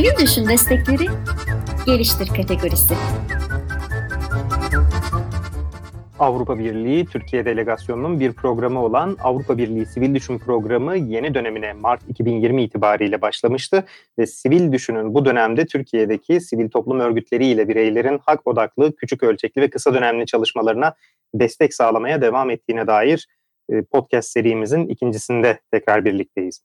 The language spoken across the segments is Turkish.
Sivil Düşün Destekleri Geliştir kategorisi. Avrupa Birliği Türkiye Delegasyonu'nun bir programı olan Avrupa Birliği Sivil Düşün Programı yeni dönemine Mart 2020 itibariyle başlamıştı ve Sivil Düşün'ün bu dönemde Türkiye'deki sivil toplum örgütleriyle bireylerin hak odaklı, küçük ölçekli ve kısa dönemli çalışmalarına destek sağlamaya devam ettiğine dair e, podcast serimizin ikincisinde tekrar birlikteyiz.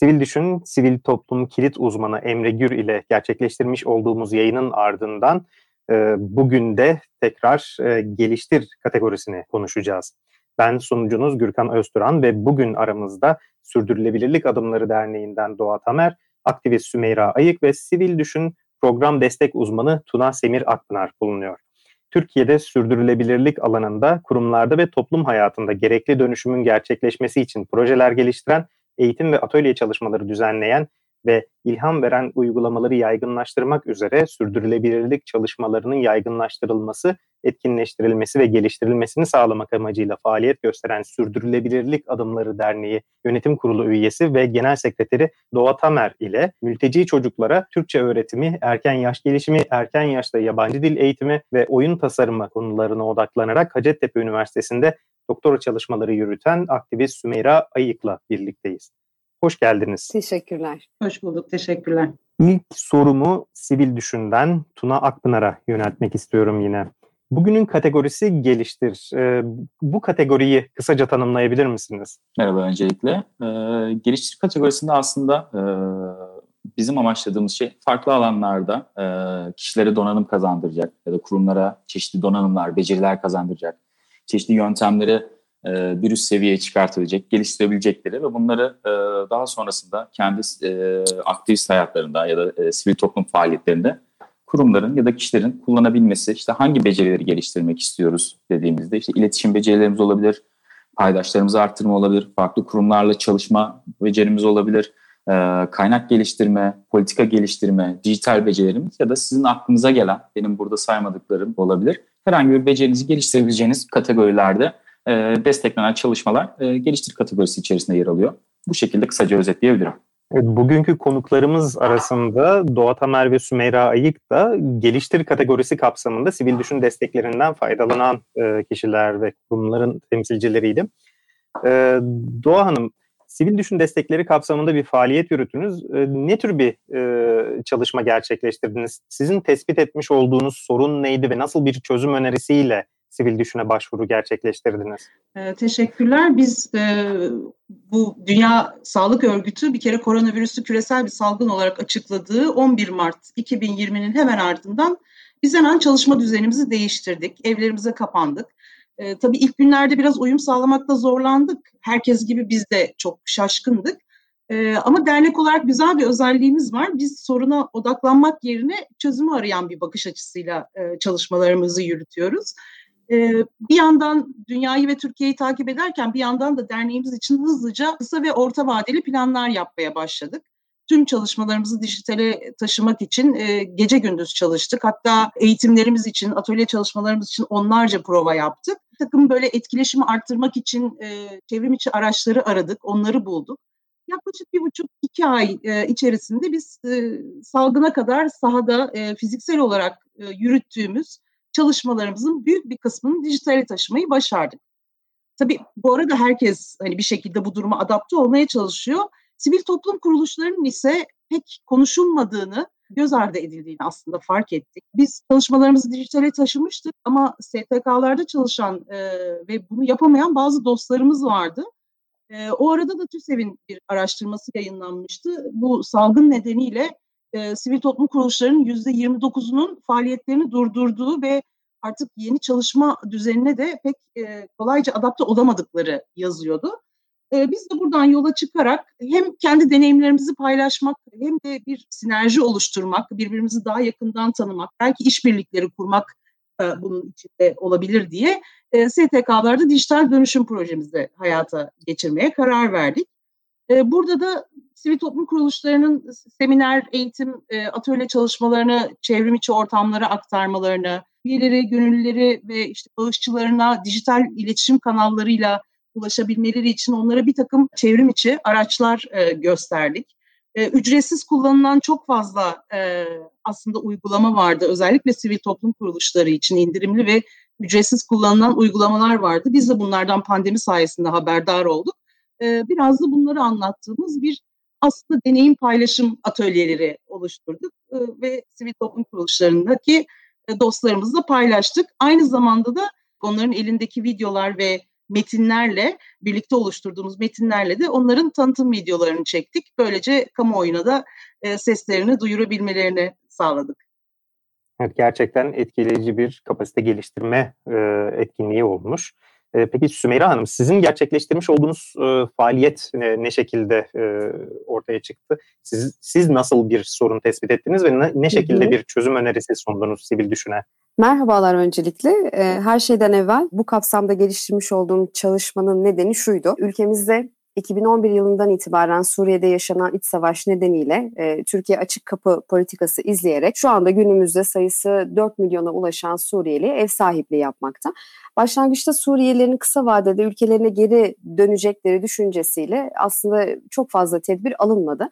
Sivil Düşün, sivil toplum kilit uzmanı Emre Gür ile gerçekleştirmiş olduğumuz yayının ardından e, bugün de tekrar e, geliştir kategorisini konuşacağız. Ben sunucunuz Gürkan Özturan ve bugün aramızda Sürdürülebilirlik Adımları Derneği'nden Doğa Tamer, aktivist Sümeyra Ayık ve Sivil Düşün program destek uzmanı Tuna Semir Akpınar bulunuyor. Türkiye'de sürdürülebilirlik alanında kurumlarda ve toplum hayatında gerekli dönüşümün gerçekleşmesi için projeler geliştiren, eğitim ve atölye çalışmaları düzenleyen ve ilham veren uygulamaları yaygınlaştırmak üzere sürdürülebilirlik çalışmalarının yaygınlaştırılması, etkinleştirilmesi ve geliştirilmesini sağlamak amacıyla faaliyet gösteren Sürdürülebilirlik Adımları Derneği Yönetim Kurulu üyesi ve Genel Sekreteri Doğa Tamer ile mülteci çocuklara Türkçe öğretimi, erken yaş gelişimi, erken yaşta yabancı dil eğitimi ve oyun tasarımı konularına odaklanarak Hacettepe Üniversitesi'nde doktora çalışmaları yürüten aktivist Sümeyra Ayık'la birlikteyiz. Hoş geldiniz. Teşekkürler. Hoş bulduk, teşekkürler. İlk sorumu Sivil Düşün'den Tuna Akpınar'a yöneltmek istiyorum yine. Bugünün kategorisi geliştir. Ee, bu kategoriyi kısaca tanımlayabilir misiniz? Merhaba öncelikle. Ee, geliştir kategorisinde aslında e, bizim amaçladığımız şey farklı alanlarda e, kişilere donanım kazandıracak ya da kurumlara çeşitli donanımlar, beceriler kazandıracak, çeşitli yöntemleri e, bir üst seviyeye çıkartılacak, geliştirebilecekleri ve bunları e, daha sonrasında kendi e, aktivist hayatlarında ya da e, sivil toplum faaliyetlerinde kurumların ya da kişilerin kullanabilmesi, işte hangi becerileri geliştirmek istiyoruz dediğimizde işte iletişim becerilerimiz olabilir, paydaşlarımızı arttırma olabilir, farklı kurumlarla çalışma becerimiz olabilir, e, kaynak geliştirme, politika geliştirme, dijital becerilerimiz ya da sizin aklınıza gelen, benim burada saymadıklarım olabilir. Herhangi bir becerinizi geliştirebileceğiniz kategorilerde e, desteklenen çalışmalar e, geliştir kategorisi içerisinde yer alıyor. Bu şekilde kısaca özetleyebilirim. Evet, bugünkü konuklarımız arasında Doğa Tamer ve Sümeyra Ayık da geliştir kategorisi kapsamında sivil düşün desteklerinden faydalanan e, kişiler ve kurumların temsilcileriydi. E, Doğa Hanım, sivil düşün destekleri kapsamında bir faaliyet yürüttünüz. E, ne tür bir e, çalışma gerçekleştirdiniz? Sizin tespit etmiş olduğunuz sorun neydi ve nasıl bir çözüm önerisiyle sivil düşüne başvuru gerçekleştirdiniz? E, teşekkürler. Biz e, bu Dünya Sağlık Örgütü bir kere koronavirüsü küresel bir salgın olarak açıkladığı 11 Mart 2020'nin hemen ardından biz hemen çalışma düzenimizi değiştirdik. Evlerimize kapandık. E, tabii ilk günlerde biraz uyum sağlamakta zorlandık. Herkes gibi biz de çok şaşkındık. E, ama dernek olarak güzel bir özelliğimiz var. Biz soruna odaklanmak yerine çözümü arayan bir bakış açısıyla e, çalışmalarımızı yürütüyoruz. Ee, bir yandan dünyayı ve Türkiye'yi takip ederken bir yandan da derneğimiz için hızlıca kısa ve orta vadeli planlar yapmaya başladık. Tüm çalışmalarımızı dijitale taşımak için e, gece gündüz çalıştık. Hatta eğitimlerimiz için, atölye çalışmalarımız için onlarca prova yaptık. Bir takım böyle etkileşimi arttırmak için e, çevrim içi araçları aradık, onları bulduk. Yaklaşık bir buçuk iki ay e, içerisinde biz e, salgına kadar sahada e, fiziksel olarak e, yürüttüğümüz çalışmalarımızın büyük bir kısmını dijitale taşımayı başardık. Tabii bu arada herkes hani bir şekilde bu duruma adapte olmaya çalışıyor. Sivil toplum kuruluşlarının ise pek konuşulmadığını, göz ardı edildiğini aslında fark ettik. Biz çalışmalarımızı dijitale taşımıştık ama STK'larda çalışan e, ve bunu yapamayan bazı dostlarımız vardı. E, o arada da TÜSEV'in bir araştırması yayınlanmıştı. Bu salgın nedeniyle e, sivil toplum kuruluşlarının yüzde 29'unun faaliyetlerini durdurduğu ve artık yeni çalışma düzenine de pek e, kolayca adapte olamadıkları yazıyordu. E, biz de buradan yola çıkarak hem kendi deneyimlerimizi paylaşmak hem de bir sinerji oluşturmak, birbirimizi daha yakından tanımak, belki işbirlikleri kurmak e, bunun içinde olabilir diye e, STK'larda dijital dönüşüm projemizi hayata geçirmeye karar verdik. E, burada da sivil toplum kuruluşlarının seminer, eğitim, e, atölye çalışmalarını çevrim içi ortamlara aktarmalarını, üyeleri, gönüllüleri ve işte bağışçılarına dijital iletişim kanallarıyla ulaşabilmeleri için onlara bir takım çevrim içi araçlar e, gösterdik. E, ücretsiz kullanılan çok fazla e, aslında uygulama vardı. Özellikle sivil toplum kuruluşları için indirimli ve ücretsiz kullanılan uygulamalar vardı. Biz de bunlardan pandemi sayesinde haberdar olduk. E, biraz da bunları anlattığımız bir aslında deneyim paylaşım atölyeleri oluşturduk e, ve sivil toplum kuruluşlarındaki e, dostlarımızla paylaştık. Aynı zamanda da onların elindeki videolar ve metinlerle birlikte oluşturduğumuz metinlerle de onların tanıtım videolarını çektik. Böylece kamuoyuna da e, seslerini duyurabilmelerini sağladık. Evet gerçekten etkileyici bir kapasite geliştirme e, etkinliği olmuş. E, peki Sümeyra Hanım sizin gerçekleştirmiş olduğunuz e, faaliyet ne, ne şekilde e, ortaya çıktı? Siz, siz nasıl bir sorun tespit ettiniz ve ne, ne şekilde bir çözüm önerisi sundunuz sivil düşüne? Merhabalar öncelikle. Her şeyden evvel bu kapsamda geliştirmiş olduğum çalışmanın nedeni şuydu. Ülkemizde 2011 yılından itibaren Suriye'de yaşanan iç savaş nedeniyle e, Türkiye açık kapı politikası izleyerek şu anda günümüzde sayısı 4 milyona ulaşan Suriyeli ev sahipliği yapmakta. Başlangıçta Suriyelilerin kısa vadede ülkelerine geri dönecekleri düşüncesiyle aslında çok fazla tedbir alınmadı.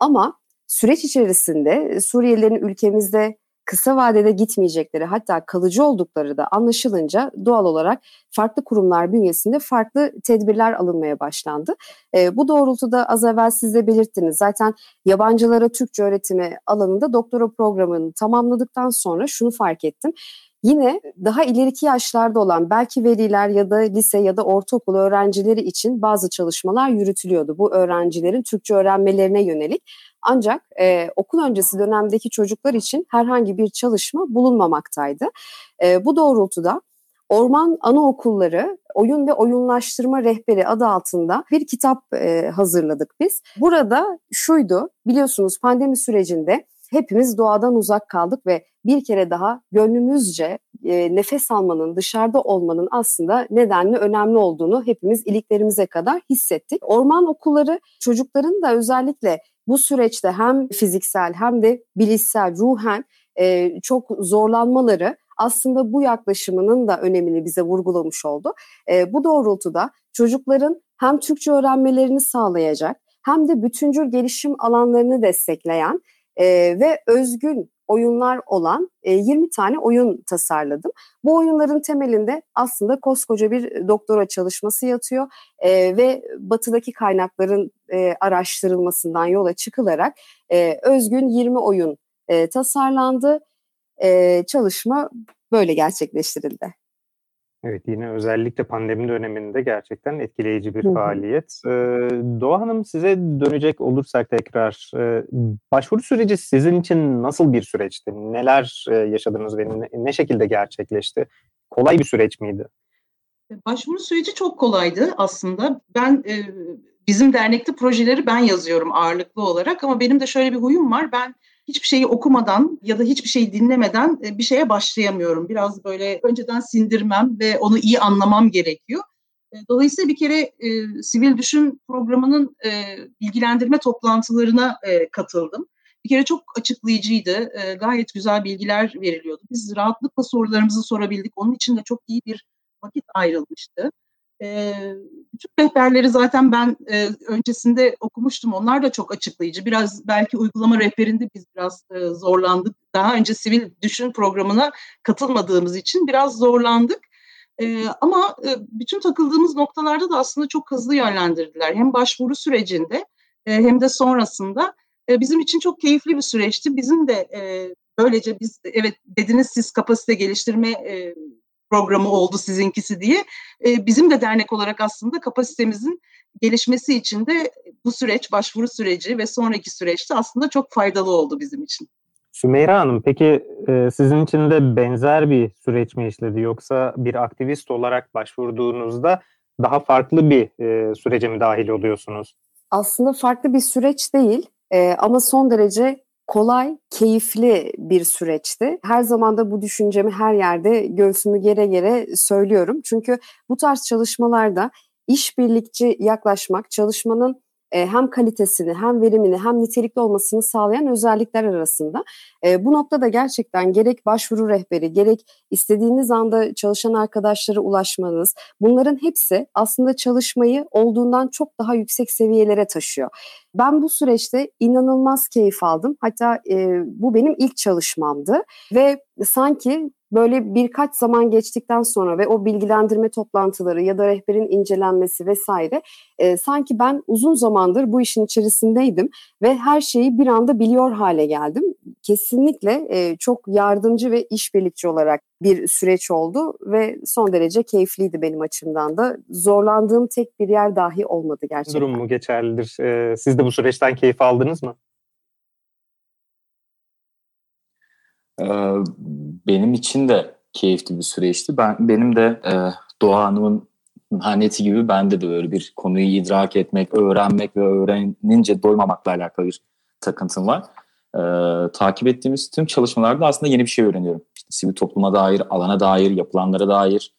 Ama süreç içerisinde Suriyelilerin ülkemizde kısa vadede gitmeyecekleri hatta kalıcı oldukları da anlaşılınca doğal olarak farklı kurumlar bünyesinde farklı tedbirler alınmaya başlandı. E, bu doğrultuda az evvel siz de belirttiniz. Zaten yabancılara Türkçe öğretimi alanında doktora programını tamamladıktan sonra şunu fark ettim. Yine daha ileriki yaşlarda olan belki veliler ya da lise ya da ortaokul öğrencileri için bazı çalışmalar yürütülüyordu. Bu öğrencilerin Türkçe öğrenmelerine yönelik. Ancak e, okul öncesi dönemdeki çocuklar için herhangi bir çalışma bulunmamaktaydı. E, bu doğrultuda Orman Anaokulları Oyun ve Oyunlaştırma Rehberi adı altında bir kitap e, hazırladık biz. Burada şuydu, biliyorsunuz pandemi sürecinde hepimiz doğadan uzak kaldık ve bir kere daha gönlümüzce e, nefes almanın, dışarıda olmanın aslında nedenli önemli olduğunu hepimiz iliklerimize kadar hissettik. Orman okulları çocukların da özellikle bu süreçte hem fiziksel hem de bilişsel, ruhen e, çok zorlanmaları aslında bu yaklaşımının da önemini bize vurgulamış oldu. E, bu doğrultuda çocukların hem Türkçe öğrenmelerini sağlayacak hem de bütüncül gelişim alanlarını destekleyen e, ve özgün oyunlar olan e, 20 tane oyun tasarladım. Bu oyunların temelinde aslında koskoca bir doktora çalışması yatıyor e, ve batıdaki kaynakların e, araştırılmasından yola çıkılarak e, özgün 20 oyun e, tasarlandı. E, çalışma böyle gerçekleştirildi. Evet yine özellikle pandemi döneminde gerçekten etkileyici bir Hı-hı. faaliyet. Ee, Doğa Hanım size dönecek olursak tekrar e, başvuru süreci sizin için nasıl bir süreçti? Neler e, yaşadınız ve ne, ne şekilde gerçekleşti? Kolay bir süreç miydi? Başvuru süreci çok kolaydı aslında. Ben e, bizim dernekte projeleri ben yazıyorum ağırlıklı olarak ama benim de şöyle bir huyum var. Ben hiçbir şeyi okumadan ya da hiçbir şeyi dinlemeden e, bir şeye başlayamıyorum. Biraz böyle önceden sindirmem ve onu iyi anlamam gerekiyor. E, dolayısıyla bir kere e, Sivil Düşün programının e, bilgilendirme toplantılarına e, katıldım. Bir kere çok açıklayıcıydı. E, gayet güzel bilgiler veriliyordu. Biz rahatlıkla sorularımızı sorabildik. Onun için de çok iyi bir vakit ayrılmıştı. E, bütün rehberleri zaten ben e, öncesinde okumuştum. Onlar da çok açıklayıcı. Biraz belki uygulama rehberinde biz biraz e, zorlandık. Daha önce sivil düşün programına katılmadığımız için biraz zorlandık. E, ama e, bütün takıldığımız noktalarda da aslında çok hızlı yönlendirdiler. Hem başvuru sürecinde e, hem de sonrasında. E, bizim için çok keyifli bir süreçti. Bizim de e, böylece biz evet dediniz siz kapasite geliştirme e, programı oldu sizinkisi diye. E, bizim de dernek olarak aslında kapasitemizin gelişmesi için de bu süreç, başvuru süreci ve sonraki süreçte aslında çok faydalı oldu bizim için. Sümeyra Hanım peki e, sizin için de benzer bir süreç mi işledi yoksa bir aktivist olarak başvurduğunuzda daha farklı bir e, sürece mi dahil oluyorsunuz? Aslında farklı bir süreç değil e, ama son derece kolay, keyifli bir süreçti. Her zaman da bu düşüncemi her yerde göğsümü gere gere söylüyorum. Çünkü bu tarz çalışmalarda işbirlikçi yaklaşmak, çalışmanın hem kalitesini hem verimini hem nitelikli olmasını sağlayan özellikler arasında. E, bu noktada gerçekten gerek başvuru rehberi gerek istediğiniz anda çalışan arkadaşlara ulaşmanız bunların hepsi aslında çalışmayı olduğundan çok daha yüksek seviyelere taşıyor. Ben bu süreçte inanılmaz keyif aldım. Hatta e, bu benim ilk çalışmamdı ve sanki böyle birkaç zaman geçtikten sonra ve o bilgilendirme toplantıları ya da rehberin incelenmesi vesaire e, sanki ben uzun zamandır bu işin içerisindeydim ve her şeyi bir anda biliyor hale geldim. Kesinlikle e, çok yardımcı ve işbirlikçi olarak bir süreç oldu ve son derece keyifliydi benim açımdan da. Zorlandığım tek bir yer dahi olmadı gerçekten. Durum mu geçerlidir? Ee, siz de bu süreçten keyif aldınız mı? Ee, benim için de keyifli bir süreçti. Ben benim de e, Doğa laneti gibi bende de böyle bir konuyu idrak etmek, öğrenmek ve öğrenince doymamakla alakalı bir takıntım var. Ee, takip ettiğimiz tüm çalışmalarda aslında yeni bir şey öğreniyorum. İşte sivil topluma dair, alana dair, yapılanlara dair,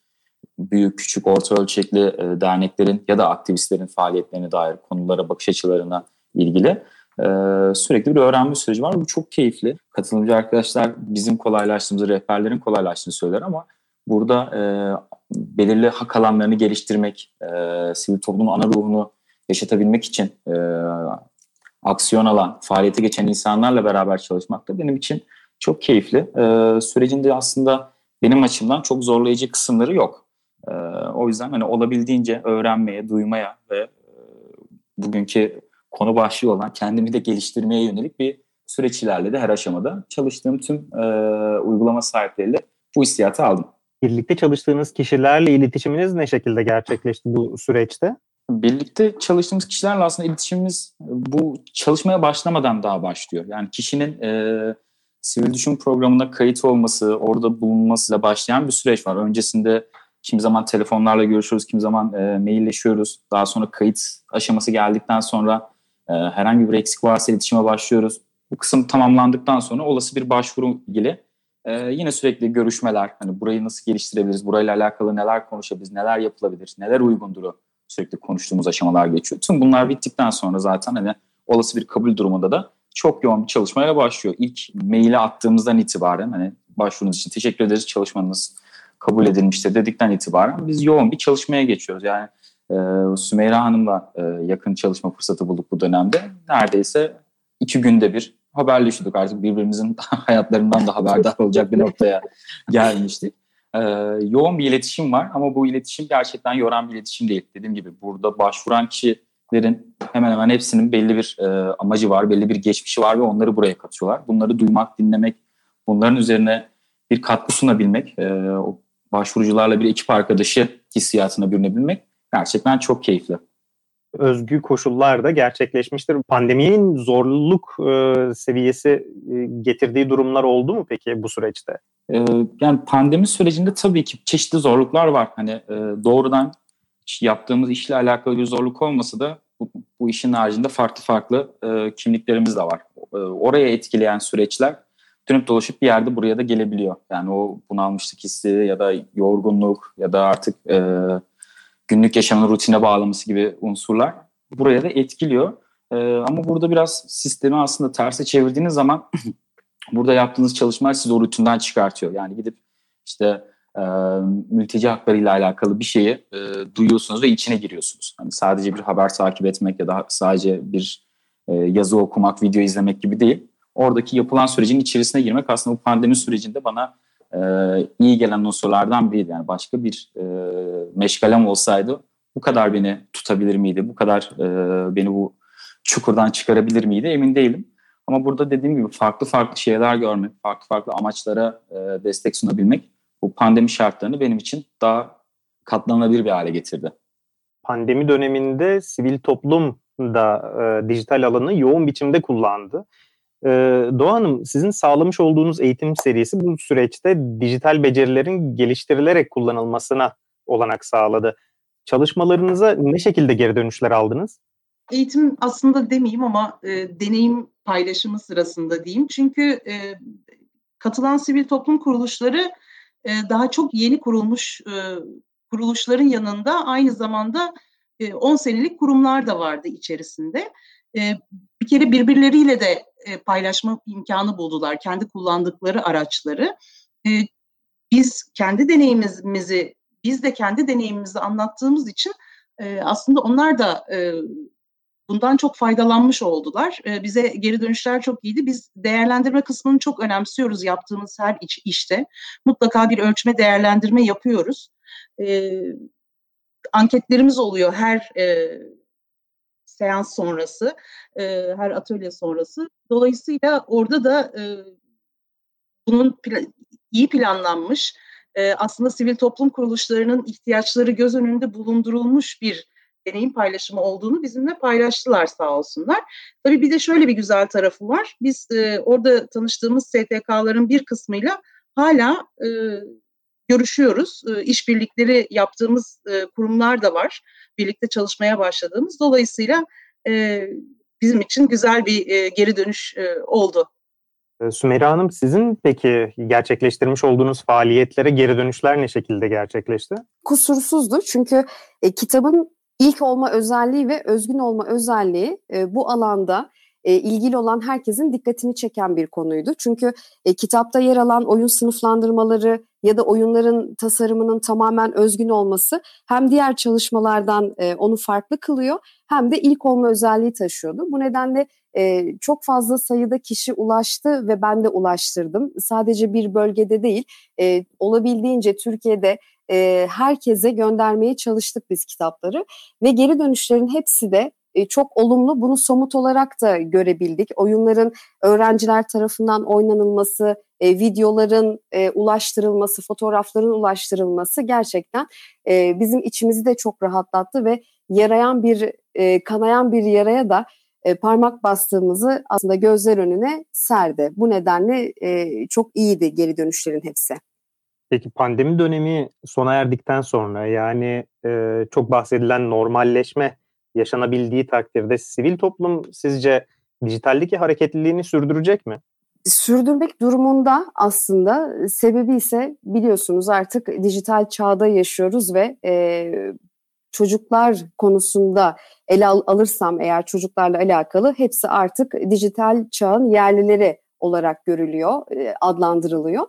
büyük, küçük, orta ölçekli e, derneklerin ya da aktivistlerin faaliyetlerine dair konulara, bakış açılarına ilgili e, sürekli bir öğrenme süreci var. Bu çok keyifli. Katılımcı arkadaşlar bizim kolaylaştığımızı, rehberlerin kolaylaştığını söyler ama burada e, belirli hak alanlarını geliştirmek, e, sivil toplumun ana ruhunu yaşatabilmek için e, aksiyon alan, faaliyete geçen insanlarla beraber çalışmak da benim için çok keyifli. E, sürecinde aslında benim açımdan çok zorlayıcı kısımları yok. E, o yüzden hani olabildiğince öğrenmeye, duymaya ve e, bugünkü konu başlığı olan kendimi de geliştirmeye yönelik bir süreç ilerledi her aşamada. Çalıştığım tüm e, uygulama sahipleriyle bu hissiyatı aldım. Birlikte çalıştığınız kişilerle iletişiminiz ne şekilde gerçekleşti bu süreçte? Birlikte çalıştığımız kişilerle aslında iletişimimiz bu çalışmaya başlamadan daha başlıyor. Yani kişinin e, sivil düşün programına kayıt olması, orada bulunmasıyla başlayan bir süreç var. Öncesinde kimi zaman telefonlarla görüşüyoruz, kimi zaman e, mailleşiyoruz. Daha sonra kayıt aşaması geldikten sonra e, herhangi bir eksik varsa iletişime başlıyoruz. Bu kısım tamamlandıktan sonra olası bir başvuru ilgili e, yine sürekli görüşmeler. Hani burayı nasıl geliştirebiliriz, burayla alakalı neler konuşabiliriz, neler yapılabilir, neler uygundur sürekli konuştuğumuz aşamalar geçiyor. Tüm bunlar bittikten sonra zaten hani olası bir kabul durumunda da çok yoğun bir çalışmaya başlıyor. İlk maili attığımızdan itibaren hani başvurunuz için teşekkür ederiz çalışmanız kabul edilmiştir dedikten itibaren biz yoğun bir çalışmaya geçiyoruz. Yani e, Sümeyra Hanım'la e, yakın çalışma fırsatı bulduk bu dönemde. Neredeyse iki günde bir haberleşiyorduk artık birbirimizin hayatlarından da haberdar olacak bir noktaya gelmiştik. Ee, yoğun bir iletişim var ama bu iletişim gerçekten yoran bir iletişim değil. Dediğim gibi burada başvuran kişilerin hemen hemen hepsinin belli bir e, amacı var, belli bir geçmişi var ve onları buraya katıyorlar. Bunları duymak, dinlemek, bunların üzerine bir katkı sunabilmek, e, o başvurucularla bir ekip arkadaşı hissiyatına bürünebilmek gerçekten çok keyifli. Özgü koşullar da gerçekleşmiştir. Pandeminin zorluk e, seviyesi e, getirdiği durumlar oldu mu peki bu süreçte? E, yani pandemi sürecinde tabii ki çeşitli zorluklar var. Hani e, doğrudan yaptığımız işle alakalı bir zorluk olmasa da bu, bu işin haricinde farklı farklı e, kimliklerimiz de var. E, oraya etkileyen süreçler dönüp dolaşıp bir yerde buraya da gelebiliyor. Yani o bunalmışlık hissi ya da yorgunluk ya da artık e, günlük yaşamın rutine bağlaması gibi unsurlar buraya da etkiliyor. E, ama burada biraz sistemi aslında terse çevirdiğiniz zaman burada yaptığınız çalışmalar sizi o rutinden çıkartıyor. Yani gidip işte e, mülteci hakları ile alakalı bir şeyi e, duyuyorsunuz ve içine giriyorsunuz. Hani sadece bir haber takip etmek ya da sadece bir e, yazı okumak, video izlemek gibi değil. Oradaki yapılan sürecin içerisine girmek aslında bu pandemi sürecinde bana e, iyi gelen unsurlardan biriydi. Yani başka bir e, meşgalem olsaydı bu kadar beni tutabilir miydi? Bu kadar e, beni bu çukurdan çıkarabilir miydi? Emin değilim. Ama burada dediğim gibi farklı farklı şeyler görmek, farklı farklı amaçlara e, destek sunabilmek bu pandemi şartlarını benim için daha katlanılabilir bir hale getirdi. Pandemi döneminde sivil toplum da e, dijital alanı yoğun biçimde kullandı. E, Doğa Hanım, sizin sağlamış olduğunuz eğitim serisi bu süreçte dijital becerilerin geliştirilerek kullanılmasına olanak sağladı. Çalışmalarınıza ne şekilde geri dönüşler aldınız? Eğitim aslında demeyeyim ama e, deneyim paylaşımı sırasında diyeyim. Çünkü e, katılan sivil toplum kuruluşları e, daha çok yeni kurulmuş e, kuruluşların yanında aynı zamanda 10 senelik kurumlar da vardı içerisinde. Bir kere birbirleriyle de paylaşma imkanı buldular, kendi kullandıkları araçları. Biz kendi deneyimimizi, biz de kendi deneyimimizi anlattığımız için aslında onlar da bundan çok faydalanmış oldular. bize geri dönüşler çok iyiydi. Biz değerlendirme kısmını çok önemsiyoruz yaptığımız her iş, işte. Mutlaka bir ölçme değerlendirme yapıyoruz. anketlerimiz oluyor her seans sonrası, her atölye sonrası. Dolayısıyla orada da bunun iyi planlanmış, aslında sivil toplum kuruluşlarının ihtiyaçları göz önünde bulundurulmuş bir deneyim paylaşımı olduğunu bizimle paylaştılar sağ olsunlar. Tabii bir de şöyle bir güzel tarafı var. Biz e, orada tanıştığımız STK'ların bir kısmıyla hala e, görüşüyoruz. E, işbirlikleri yaptığımız e, kurumlar da var. Birlikte çalışmaya başladığımız. Dolayısıyla e, bizim için güzel bir e, geri dönüş e, oldu. E, Sümeyra Hanım sizin peki gerçekleştirmiş olduğunuz faaliyetlere geri dönüşler ne şekilde gerçekleşti? Kusursuzdu çünkü e, kitabın ilk olma özelliği ve özgün olma özelliği e, bu alanda e, ilgili olan herkesin dikkatini çeken bir konuydu. Çünkü e, kitapta yer alan oyun sınıflandırmaları ya da oyunların tasarımının tamamen özgün olması hem diğer çalışmalardan e, onu farklı kılıyor hem de ilk olma özelliği taşıyordu. Bu nedenle e, çok fazla sayıda kişi ulaştı ve ben de ulaştırdım. Sadece bir bölgede değil, e, olabildiğince Türkiye'de e, herkese göndermeye çalıştık biz kitapları ve geri dönüşlerin hepsi de e, çok olumlu. Bunu somut olarak da görebildik. Oyunların öğrenciler tarafından oynanılması, e, videoların e, ulaştırılması, fotoğrafların ulaştırılması gerçekten e, bizim içimizi de çok rahatlattı ve yarayan bir, e, kanayan bir yaraya da e, parmak bastığımızı aslında gözler önüne serdi. Bu nedenle e, çok iyiydi geri dönüşlerin hepsi. Peki pandemi dönemi sona erdikten sonra yani e, çok bahsedilen normalleşme yaşanabildiği takdirde sivil toplum sizce dijitaldeki hareketliliğini sürdürecek mi? Sürdürmek durumunda aslında sebebi ise biliyorsunuz artık dijital çağda yaşıyoruz ve e, çocuklar konusunda ele al, alırsam eğer çocuklarla alakalı hepsi artık dijital çağın yerlileri olarak görülüyor, adlandırılıyor.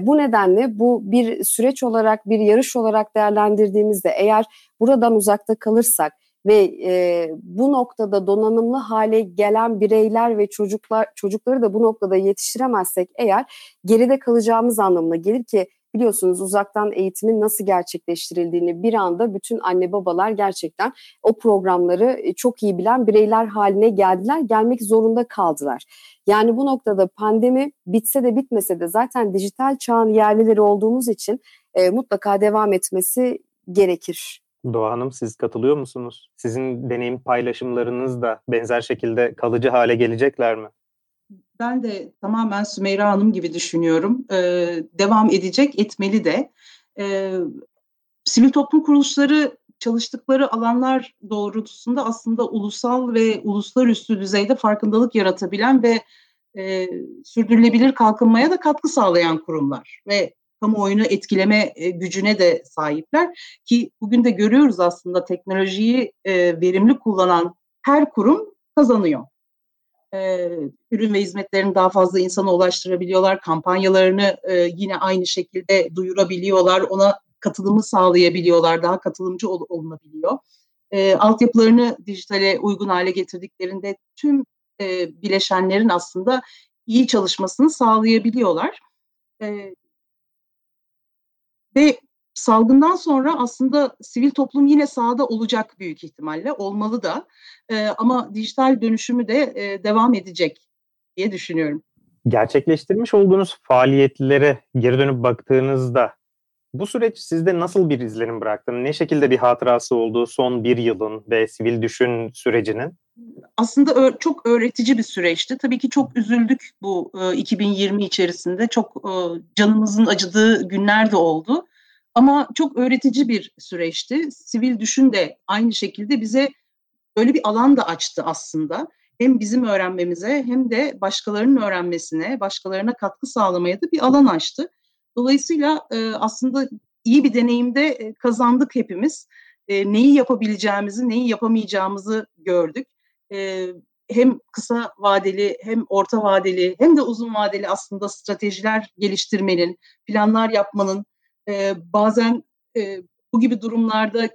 Bu nedenle bu bir süreç olarak, bir yarış olarak değerlendirdiğimizde eğer buradan uzakta kalırsak ve e, bu noktada donanımlı hale gelen bireyler ve çocuklar çocukları da bu noktada yetiştiremezsek eğer geride kalacağımız anlamına gelir ki biliyorsunuz uzaktan eğitimin nasıl gerçekleştirildiğini bir anda bütün anne babalar gerçekten o programları çok iyi bilen bireyler haline geldiler, gelmek zorunda kaldılar. Yani bu noktada pandemi bitse de bitmese de zaten dijital çağın yerlileri olduğumuz için e, mutlaka devam etmesi gerekir. Doğa Hanım siz katılıyor musunuz? Sizin deneyim paylaşımlarınız da benzer şekilde kalıcı hale gelecekler mi? Ben de tamamen Sümeyra Hanım gibi düşünüyorum. Ee, devam edecek, etmeli de. Ee, sivil toplum kuruluşları çalıştıkları alanlar doğrultusunda aslında ulusal ve uluslararası düzeyde farkındalık yaratabilen ve e, sürdürülebilir kalkınmaya da katkı sağlayan kurumlar ve kamuoyunu etkileme e, gücüne de sahipler ki bugün de görüyoruz aslında teknolojiyi e, verimli kullanan her kurum kazanıyor. E, ürün ve hizmetlerini daha fazla insana ulaştırabiliyorlar, kampanyalarını yine aynı şekilde duyurabiliyorlar, ona katılımı sağlayabiliyorlar, daha katılımcı ol, olunabiliyor. E, altyapılarını dijitale uygun hale getirdiklerinde tüm e, bileşenlerin aslında iyi çalışmasını sağlayabiliyorlar. E, ve salgından sonra aslında sivil toplum yine sahada olacak büyük ihtimalle, olmalı da. E, ama dijital dönüşümü de e, devam edecek diye düşünüyorum. Gerçekleştirmiş olduğunuz faaliyetlere geri dönüp baktığınızda bu süreç sizde nasıl bir izlenim bıraktı? Ne şekilde bir hatırası oldu son bir yılın ve sivil düşün sürecinin? Aslında çok öğretici bir süreçti. Tabii ki çok üzüldük bu 2020 içerisinde. Çok canımızın acıdığı günler de oldu. Ama çok öğretici bir süreçti. Sivil düşün de aynı şekilde bize böyle bir alan da açtı aslında. Hem bizim öğrenmemize hem de başkalarının öğrenmesine, başkalarına katkı sağlamaya da bir alan açtı. Dolayısıyla e, aslında iyi bir deneyimde e, kazandık hepimiz. e, neyi yapabileceğimizi, neyi yapamayacağımızı gördük. E, hem kısa vadeli hem orta vadeli hem de uzun vadeli aslında stratejiler geliştirmenin, planlar yapmanın e, bazen e, bu gibi durumlarda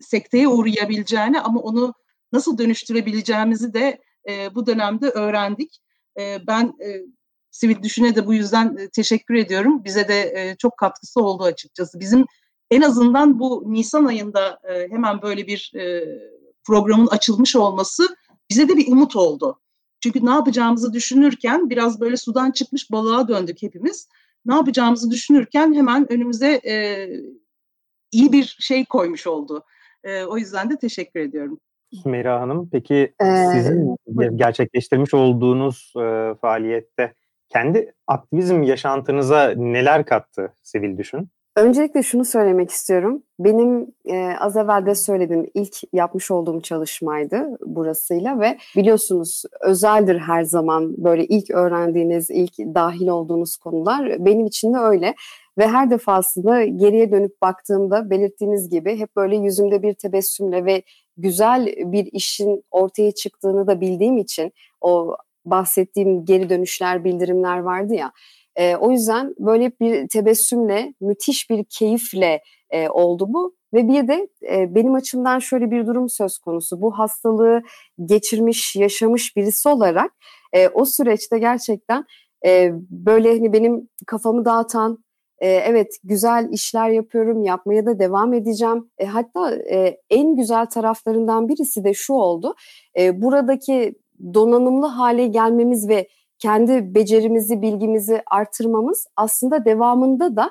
sekteye uğrayabileceğini ama onu nasıl dönüştürebileceğimizi de e, bu dönemde öğrendik. E, ben e, Sivil Düşün'e de bu yüzden teşekkür ediyorum. Bize de e, çok katkısı oldu açıkçası. Bizim en azından bu Nisan ayında e, hemen böyle bir e, programın açılmış olması bize de bir umut oldu. Çünkü ne yapacağımızı düşünürken biraz böyle sudan çıkmış balığa döndük hepimiz. Ne yapacağımızı düşünürken hemen önümüze e, iyi bir şey koymuş oldu. E, o yüzden de teşekkür ediyorum. Sümeyra Hanım, peki ee, sizin gerçekleştirmiş olduğunuz e, faaliyette kendi aktivizm yaşantınıza neler kattı Sivil Düşün? Öncelikle şunu söylemek istiyorum. Benim e, az evvel de söylediğim ilk yapmış olduğum çalışmaydı burasıyla ve biliyorsunuz özeldir her zaman böyle ilk öğrendiğiniz, ilk dahil olduğunuz konular. Benim için de öyle. Ve her defasında geriye dönüp baktığımda belirttiğiniz gibi hep böyle yüzümde bir tebessümle ve güzel bir işin ortaya çıktığını da bildiğim için o bahsettiğim geri dönüşler, bildirimler vardı ya. E, o yüzden böyle bir tebessümle, müthiş bir keyifle e, oldu bu. Ve bir de e, benim açımdan şöyle bir durum söz konusu. Bu hastalığı geçirmiş, yaşamış birisi olarak e, o süreçte gerçekten e, böyle hani benim kafamı dağıtan, e, evet güzel işler yapıyorum, yapmaya da devam edeceğim. E, hatta e, en güzel taraflarından birisi de şu oldu. E, buradaki donanımlı hale gelmemiz ve kendi becerimizi, bilgimizi artırmamız aslında devamında da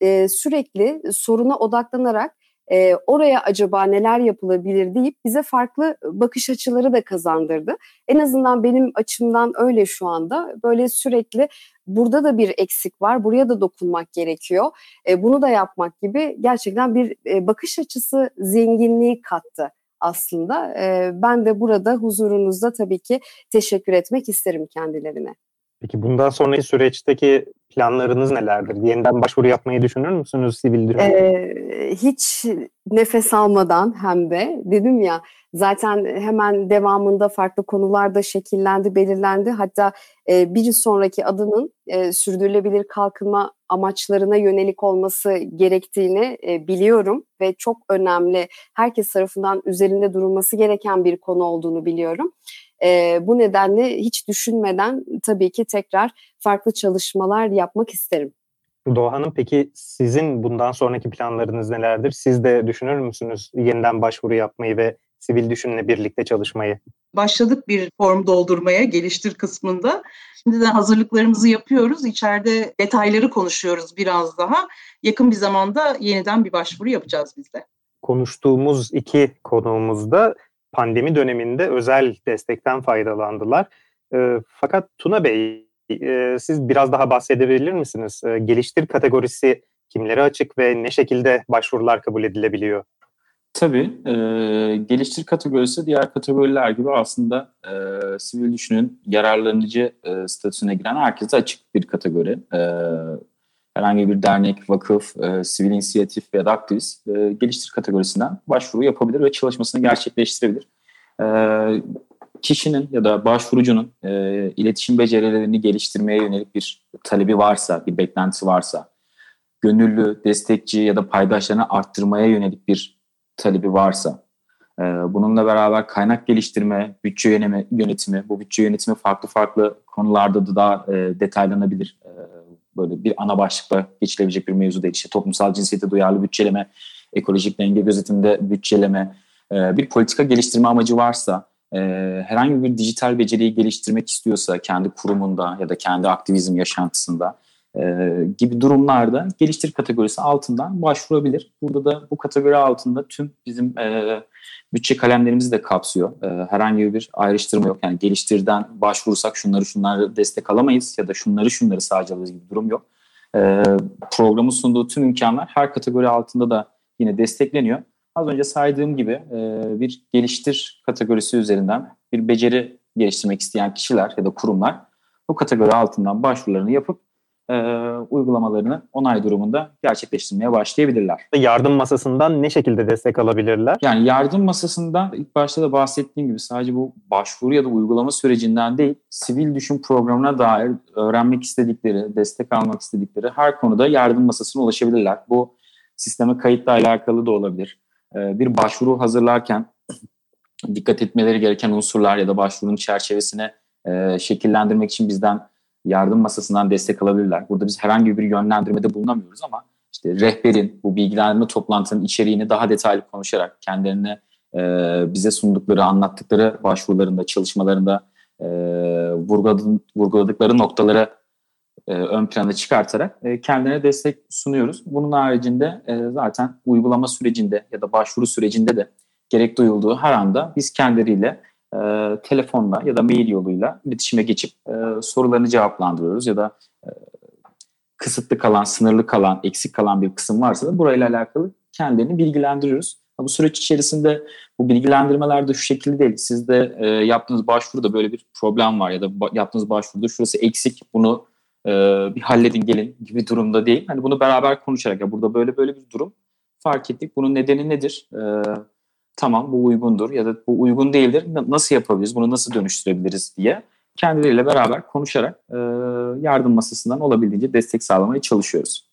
e, sürekli soruna odaklanarak e, oraya acaba neler yapılabilir deyip bize farklı bakış açıları da kazandırdı. En azından benim açımdan öyle şu anda. Böyle sürekli burada da bir eksik var, buraya da dokunmak gerekiyor. E, bunu da yapmak gibi gerçekten bir e, bakış açısı zenginliği kattı aslında. Ben de burada huzurunuzda tabii ki teşekkür etmek isterim kendilerine. Peki bundan sonraki süreçteki planlarınız nelerdir? Yeniden başvuru yapmayı düşünür müsünüz sivil durum? Ee, hiç nefes almadan hem de dedim ya zaten hemen devamında farklı konularda şekillendi, belirlendi. Hatta e, bir sonraki adımın e, sürdürülebilir kalkınma amaçlarına yönelik olması gerektiğini e, biliyorum ve çok önemli. Herkes tarafından üzerinde durulması gereken bir konu olduğunu biliyorum. E, bu nedenle hiç düşünmeden tabii ki tekrar farklı çalışmalar yapmak isterim. Doğan'ın peki sizin bundan sonraki planlarınız nelerdir? Siz de düşünür müsünüz yeniden başvuru yapmayı ve sivil düşünle birlikte çalışmayı? Başladık bir form doldurmaya geliştir kısmında. Şimdi de hazırlıklarımızı yapıyoruz. İçeride detayları konuşuyoruz biraz daha. Yakın bir zamanda yeniden bir başvuru yapacağız biz de. Konuştuğumuz iki konuğumuzda pandemi döneminde özel destekten faydalandılar. E, fakat Tuna Bey e, siz biraz daha bahsedebilir misiniz? E, geliştir kategorisi kimlere açık ve ne şekilde başvurular kabul edilebiliyor? Tabii. E, geliştir kategorisi diğer kategoriler gibi aslında e, sivil düşünün yararlanıcı e, statüsüne giren herkese açık bir kategori. E, herhangi bir dernek, vakıf, e, sivil inisiyatif ya da aktivist e, geliştir kategorisinden başvuru yapabilir ve çalışmasını gerçekleştirebilir. E, kişinin ya da başvurucunun e, iletişim becerilerini geliştirmeye yönelik bir talebi varsa, bir beklentisi varsa, gönüllü, destekçi ya da paydaşlarını arttırmaya yönelik bir talebi varsa, e, bununla beraber kaynak geliştirme, bütçe yönetimi, yönetimi, bu bütçe yönetimi farklı farklı konularda da daha e, detaylanabilir. E, böyle bir ana başlıkla geçilebilecek bir mevzu değil. İşte toplumsal cinsiyete duyarlı bütçeleme, ekolojik denge gözetimde bütçeleme, e, bir politika geliştirme amacı varsa, e, herhangi bir dijital beceriyi geliştirmek istiyorsa kendi kurumunda ya da kendi aktivizm yaşantısında e, gibi durumlarda geliştir kategorisi altından başvurabilir. Burada da bu kategori altında tüm bizim bütçe kalemlerimizi de kapsıyor. herhangi bir ayrıştırma yok. Yani geliştirden başvurursak şunları şunları destek alamayız ya da şunları şunları sadece alırız gibi durum yok. programın sunduğu tüm imkanlar her kategori altında da yine destekleniyor. Az önce saydığım gibi bir geliştir kategorisi üzerinden bir beceri geliştirmek isteyen kişiler ya da kurumlar bu kategori altından başvurularını yapıp e, uygulamalarını onay durumunda gerçekleştirmeye başlayabilirler. Yardım masasından ne şekilde destek alabilirler? Yani yardım masasından ilk başta da bahsettiğim gibi sadece bu başvuru ya da uygulama sürecinden değil, sivil düşün programına dair öğrenmek istedikleri, destek almak istedikleri her konuda yardım masasına ulaşabilirler. Bu sisteme kayıtla alakalı da olabilir. E, bir başvuru hazırlarken dikkat etmeleri gereken unsurlar ya da başvurunun çerçevesine e, şekillendirmek için bizden yardım masasından destek alabilirler. Burada biz herhangi bir yönlendirmede bulunamıyoruz ama işte rehberin bu bilgilendirme toplantının içeriğini daha detaylı konuşarak kendilerine e, bize sundukları, anlattıkları başvurularında, çalışmalarında e, vurguladıkları noktalara e, ön plana çıkartarak e, kendilerine destek sunuyoruz. Bunun haricinde e, zaten uygulama sürecinde ya da başvuru sürecinde de gerek duyulduğu her anda biz kendileriyle e, telefonla ya da mail yoluyla iletişime geçip e, sorularını cevaplandırıyoruz ya da e, kısıtlı kalan, sınırlı kalan, eksik kalan bir kısım varsa da burayla alakalı kendilerini bilgilendiriyoruz. Bu süreç içerisinde bu bilgilendirmeler de şu şekilde değil. Sizde e, yaptığınız başvuruda böyle bir problem var ya da ba- yaptığınız başvuruda şurası eksik bunu e, bir halledin gelin gibi durumda değil. Hani bunu beraber konuşarak ya burada böyle böyle bir durum fark ettik. Bunun nedeni nedir? E, tamam bu uygundur ya da bu uygun değildir. Nasıl yapabiliriz? Bunu nasıl dönüştürebiliriz diye kendileriyle beraber konuşarak e, yardım masasından olabildiğince destek sağlamaya çalışıyoruz.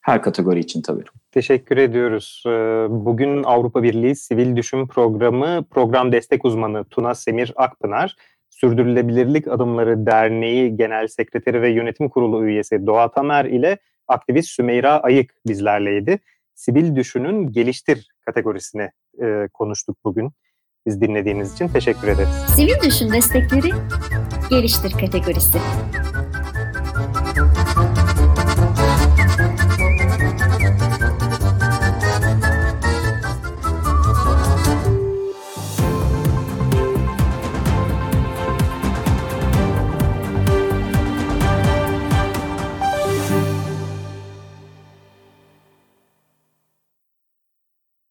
Her kategori için tabii. Teşekkür ediyoruz. Bugün Avrupa Birliği Sivil Düşün Programı Program Destek Uzmanı Tuna Semir Akpınar, Sürdürülebilirlik Adımları Derneği Genel Sekreteri ve Yönetim Kurulu üyesi Doğa Tamer ile aktivist Sümeyra Ayık bizlerleydi. Sivil Düşünün Geliştir kategorisine e, konuştuk bugün. Biz dinlediğiniz için teşekkür ederiz. Sivil Düşün destekleri geliştir kategorisi.